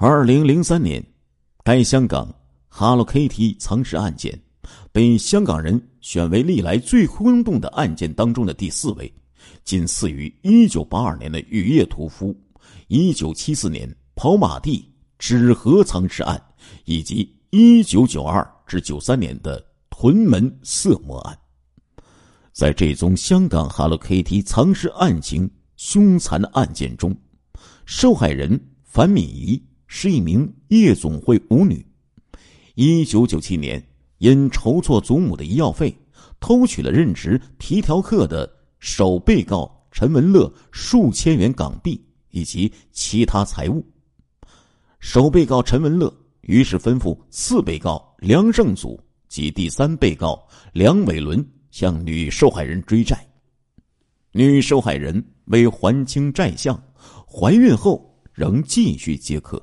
二零零三年，该香港 Hello Kitty 藏尸案件被香港人选为历来最轰动的案件当中的第四位，仅次于一九八二年的雨夜屠夫、一九七四年跑马地纸盒藏尸案，以及一九九二至九三年的屯门色魔案。在这宗香港 Hello Kitty 藏尸案情凶残的案件中，受害人樊敏仪。是一名夜总会舞女。一九九七年，因筹措祖母的医药费，偷取了任职皮条客的首被告陈文乐数千元港币以及其他财物。首被告陈文乐于是吩咐次被告梁胜祖及第三被告梁伟伦向女受害人追债。女受害人为还清债项，怀孕后仍继续接客。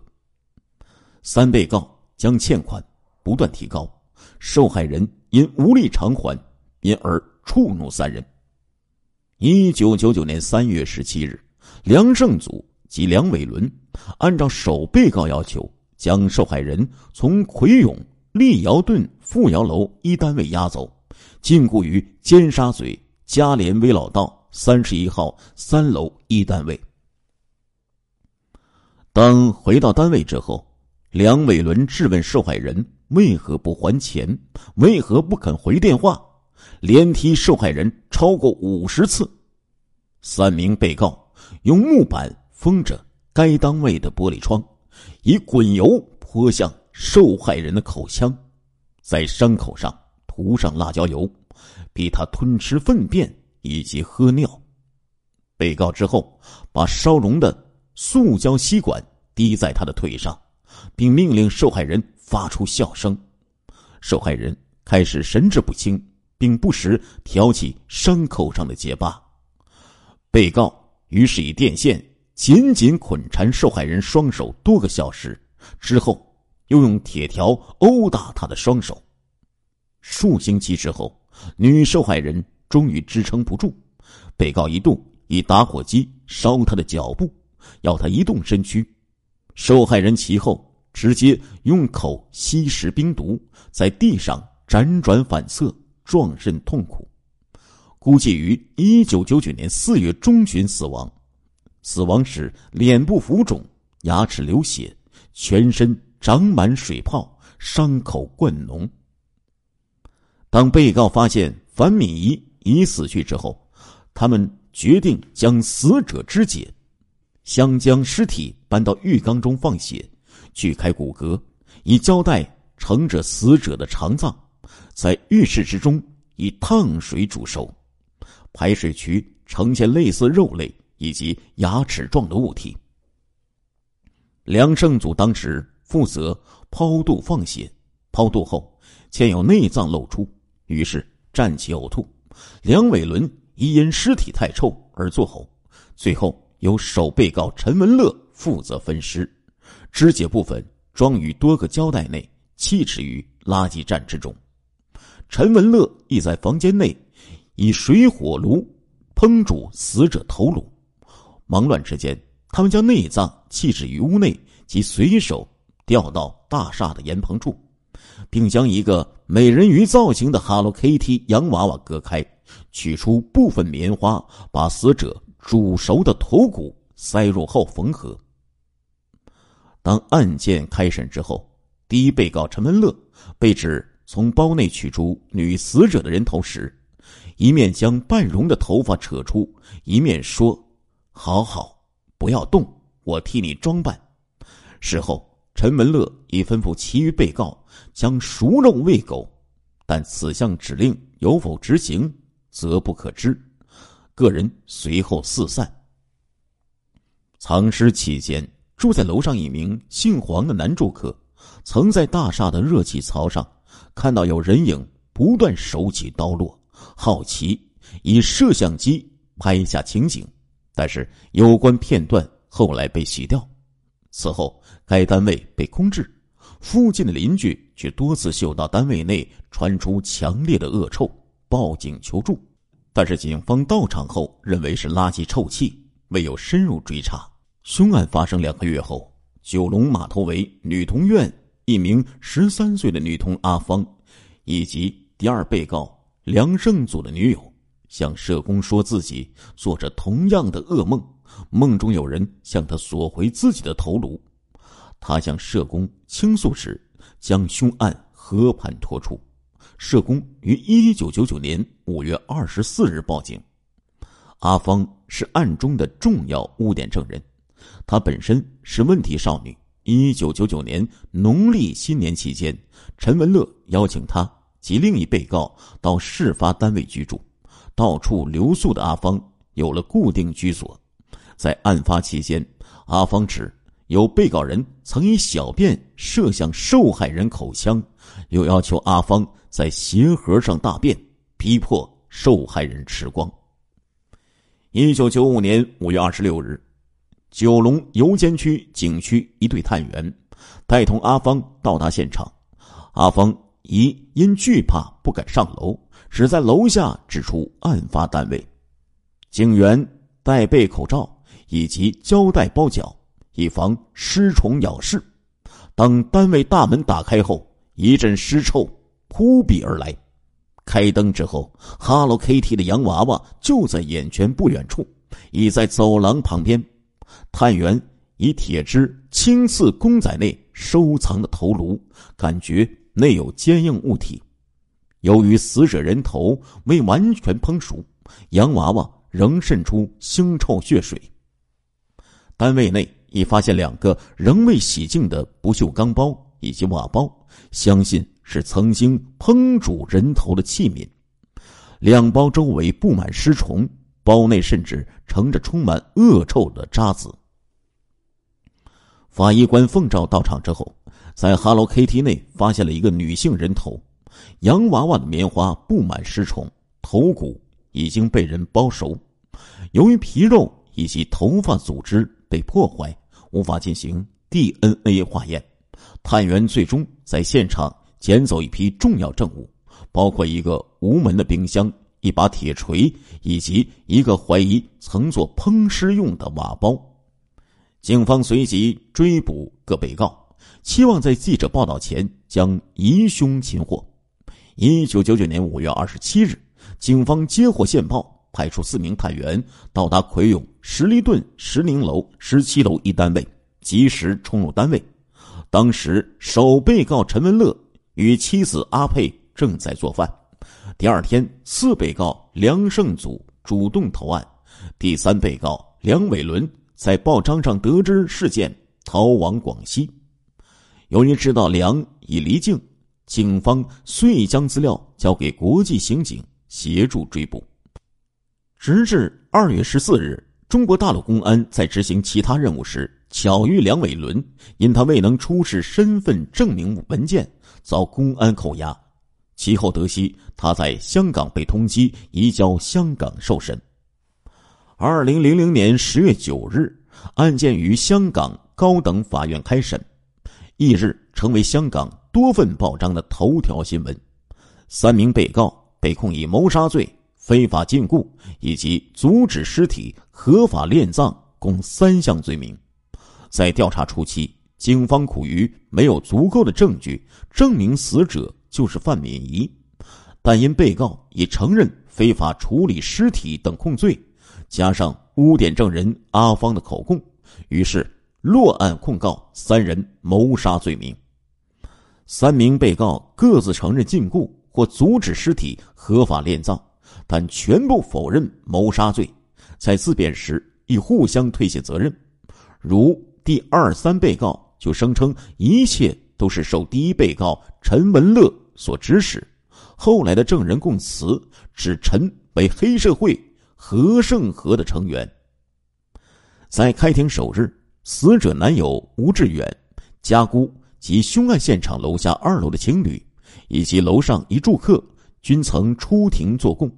三被告将欠款不断提高，受害人因无力偿还，因而触怒三人。一九九九年三月十七日，梁胜祖及梁伟伦按照首被告要求，将受害人从葵涌利窑顿富窑楼一单位押走，禁锢于尖沙咀嘉联威老道三十一号三楼一单位。当回到单位之后。梁伟伦质问受害人为何不还钱，为何不肯回电话，连踢受害人超过五十次。三名被告用木板封着该单位的玻璃窗，以滚油泼向受害人的口腔，在伤口上涂上辣椒油，逼他吞吃粪便以及喝尿。被告之后把烧融的塑胶吸管滴在他的腿上。并命令受害人发出笑声，受害人开始神志不清，并不时挑起伤口上的结疤。被告于是以电线紧紧捆缠受害人双手多个小时，之后又用铁条殴打他的双手。数星期之后，女受害人终于支撑不住，被告一度以打火机烧她的脚部，要她移动身躯，受害人其后。直接用口吸食冰毒，在地上辗转反侧，壮甚痛苦。估计于一九九九年四月中旬死亡。死亡时脸部浮肿，牙齿流血，全身长满水泡，伤口灌脓。当被告发现樊敏仪已死去之后，他们决定将死者肢解，先将尸体搬到浴缸中放血。锯开骨骼，以胶带盛着死者的肠脏，在浴室之中以烫水煮熟，排水渠呈现类似肉类以及牙齿状的物体。梁胜祖当时负责剖肚放血，剖肚后见有内脏露出，于是站起呕吐。梁伟伦疑因尸体太臭而作呕，最后由首被告陈文乐负责分尸。肢解部分装于多个胶带内，弃置于垃圾站之中。陈文乐亦在房间内以水火炉烹煮死者头颅。忙乱之间，他们将内脏弃置于屋内，及随手掉到大厦的檐棚处，并将一个美人鱼造型的 Hello Kitty 洋娃娃割开，取出部分棉花，把死者煮熟的头骨塞入后缝合。当案件开审之后，第一被告陈文乐被指从包内取出女死者的人头时，一面将半容的头发扯出，一面说：“好好，不要动，我替你装扮。”事后，陈文乐已吩咐其余被告将熟肉喂狗，但此项指令有否执行，则不可知。个人随后四散。藏尸期间。住在楼上一名姓黄的男住客，曾在大厦的热气槽上看到有人影不断手起刀落，好奇以摄像机拍下情景，但是有关片段后来被洗掉。此后，该单位被空置，附近的邻居却多次嗅到单位内传出强烈的恶臭，报警求助，但是警方到场后认为是垃圾臭气，未有深入追查。凶案发生两个月后，九龙码头围女童院一名十三岁的女童阿芳，以及第二被告梁胜祖的女友，向社工说自己做着同样的噩梦，梦中有人向他索回自己的头颅。他向社工倾诉时，将凶案和盘托出。社工于一九九九年五月二十四日报警。阿芳是案中的重要污点证人，她本身是问题少女。一九九九年农历新年期间，陈文乐邀请她及另一被告到事发单位居住，到处留宿的阿芳有了固定居所。在案发期间，阿芳指有被告人曾以小便射向受害人口腔，又要求阿芳在鞋盒上大便，逼迫受害人吃光。一九九五年五月二十六日，九龙油尖区警区一队探员带同阿芳到达现场。阿芳疑因惧怕不敢上楼，只在楼下指出案发单位。警员戴备口罩以及胶带包脚，以防尸虫咬噬。当单位大门打开后，一阵尸臭扑鼻而来。开灯之后，Hello Kitty 的洋娃娃就在眼前不远处，已在走廊旁边。探员以铁枝轻刺公仔内收藏的头颅，感觉内有坚硬物体。由于死者人头未完全烹熟，洋娃娃仍渗出腥臭血水。单位内已发现两个仍未洗净的不锈钢包以及瓦包，相信。是曾经烹煮人头的器皿，两包周围布满尸虫，包内甚至盛着充满恶臭的渣子。法医官奉召到场之后，在 Hello Kitty 内发现了一个女性人头，洋娃娃的棉花布满尸虫，头骨已经被人包熟，由于皮肉以及头发组织被破坏，无法进行 DNA 化验，探员最终在现场。捡走一批重要证物，包括一个无门的冰箱、一把铁锤以及一个怀疑曾做烹尸用的瓦包。警方随即追捕各被告，期望在记者报道前将疑凶擒获。一九九九年五月二十七日，警方接获线报，派出四名探员到达奎永石利顿石宁楼十七楼一单位，及时冲入单位。当时，首被告陈文乐。与妻子阿佩正在做饭。第二天，四被告梁胜祖主动投案，第三被告梁伟伦在报章上得知事件，逃往广西。由于知道梁已离境，警方遂将资料交给国际刑警协助追捕。直至二月十四日，中国大陆公安在执行其他任务时，巧遇梁伟伦，因他未能出示身份证明文件。遭公安扣押，其后得悉他在香港被通缉，移交香港受审。二零零零年十月九日，案件于香港高等法院开审，翌日成为香港多份报章的头条新闻。三名被告被控以谋杀罪、非法禁锢以及阻止尸体合法殓葬共三项罪名。在调查初期。警方苦于没有足够的证据证明死者就是范敏仪，但因被告已承认非法处理尸体等控罪，加上污点证人阿芳的口供，于是落案控告三人谋杀罪名。三名被告各自承认禁锢或阻止尸体合法殓葬，但全部否认谋杀罪，在自辩时亦互相推卸责任。如第二、三被告。就声称一切都是受第一被告陈文乐所指使。后来的证人供词指陈为黑社会何胜和的成员。在开庭首日，死者男友吴志远、家姑及凶案现场楼下二楼的情侣，以及楼上一住客均曾出庭作供。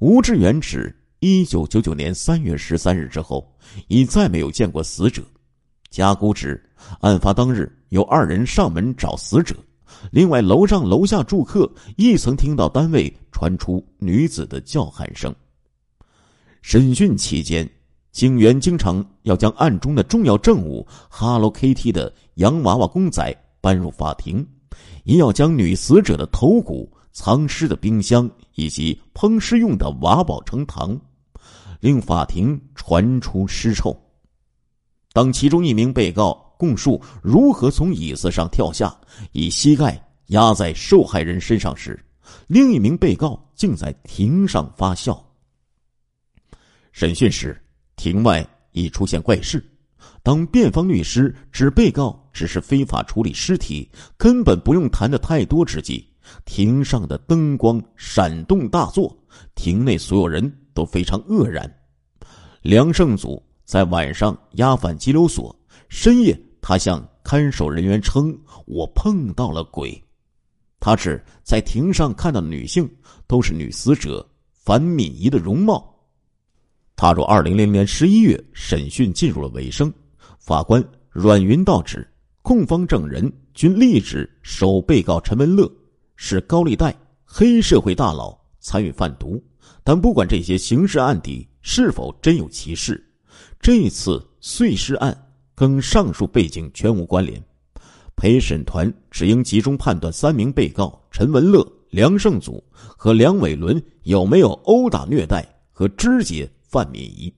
吴志远指，一九九九年三月十三日之后，已再没有见过死者。家姑指，案发当日有二人上门找死者，另外楼上楼下住客亦曾听到单位传出女子的叫喊声。审讯期间，警员经常要将案中的重要证物 Hello Kitty 的洋娃娃公仔搬入法庭，也要将女死者的头骨、藏尸的冰箱以及烹尸用的瓦煲盛糖，令法庭传出尸臭。当其中一名被告供述如何从椅子上跳下，以膝盖压在受害人身上时，另一名被告竟在庭上发笑。审讯时，庭外已出现怪事。当辩方律师指被告只是非法处理尸体，根本不用谈的太多之际，庭上的灯光闪动大作，庭内所有人都非常愕然。梁胜祖在晚上押返拘留所，深夜他向看守人员称：“我碰到了鬼。”他指在庭上看到的女性都是女死者樊敏仪的容貌。踏入二零零年十一月，审讯进入了尾声，法官阮云道指控方证人均力指首被告陈文乐是高利贷、黑社会大佬，参与贩毒。但不管这些刑事案底是否真有其事，这次碎尸案跟上述背景全无关联。陪审团只应集中判断三名被告陈文乐、梁胜祖和梁伟伦有没有殴打、虐待和肢解范敏仪。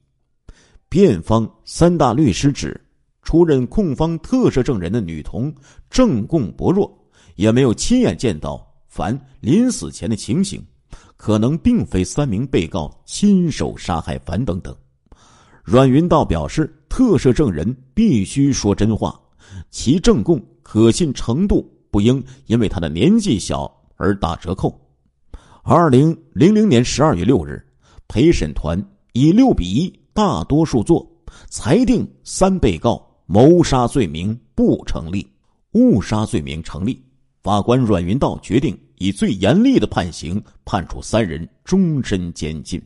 辩方三大律师指，出任控方特赦证人的女童证供薄弱，也没有亲眼见到凡临死前的情形，可能并非三名被告亲手杀害凡等等。阮云道表示，特赦证人必须说真话，其证供。可信程度不应因为他的年纪小而打折扣。二零零零年十二月六日，陪审团以六比一大多数作裁定三被告谋杀罪名不成立，误杀罪名成立。法官阮云道决定以最严厉的判刑判处三人终身监禁。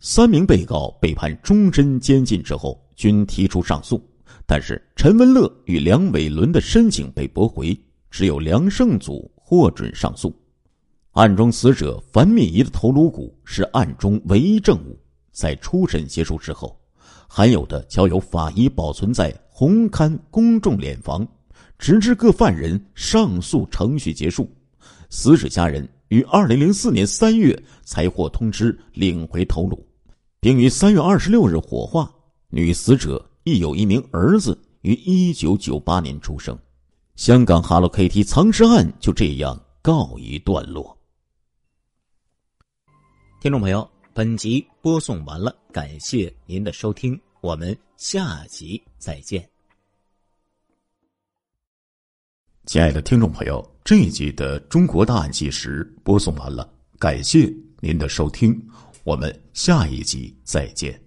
三名被告被判终身监禁之后，均提出上诉。但是陈文乐与梁伟伦的申请被驳回，只有梁胜祖获准上诉。案中死者樊敏仪的头颅骨是案中唯一证物，在初审结束之后，含有的交由法医保存在红勘公众殓房，直至各犯人上诉程序结束。死者家人于二零零四年三月才获通知领回头颅，并于三月二十六日火化。女死者。亦有一名儿子于一九九八年出生，香港 Hello Kitty 藏尸案就这样告一段落。听众朋友，本集播送完了，感谢您的收听，我们下集再见。亲爱的听众朋友，这一集的《中国大案纪实》播送完了，感谢您的收听，我们下一集再见。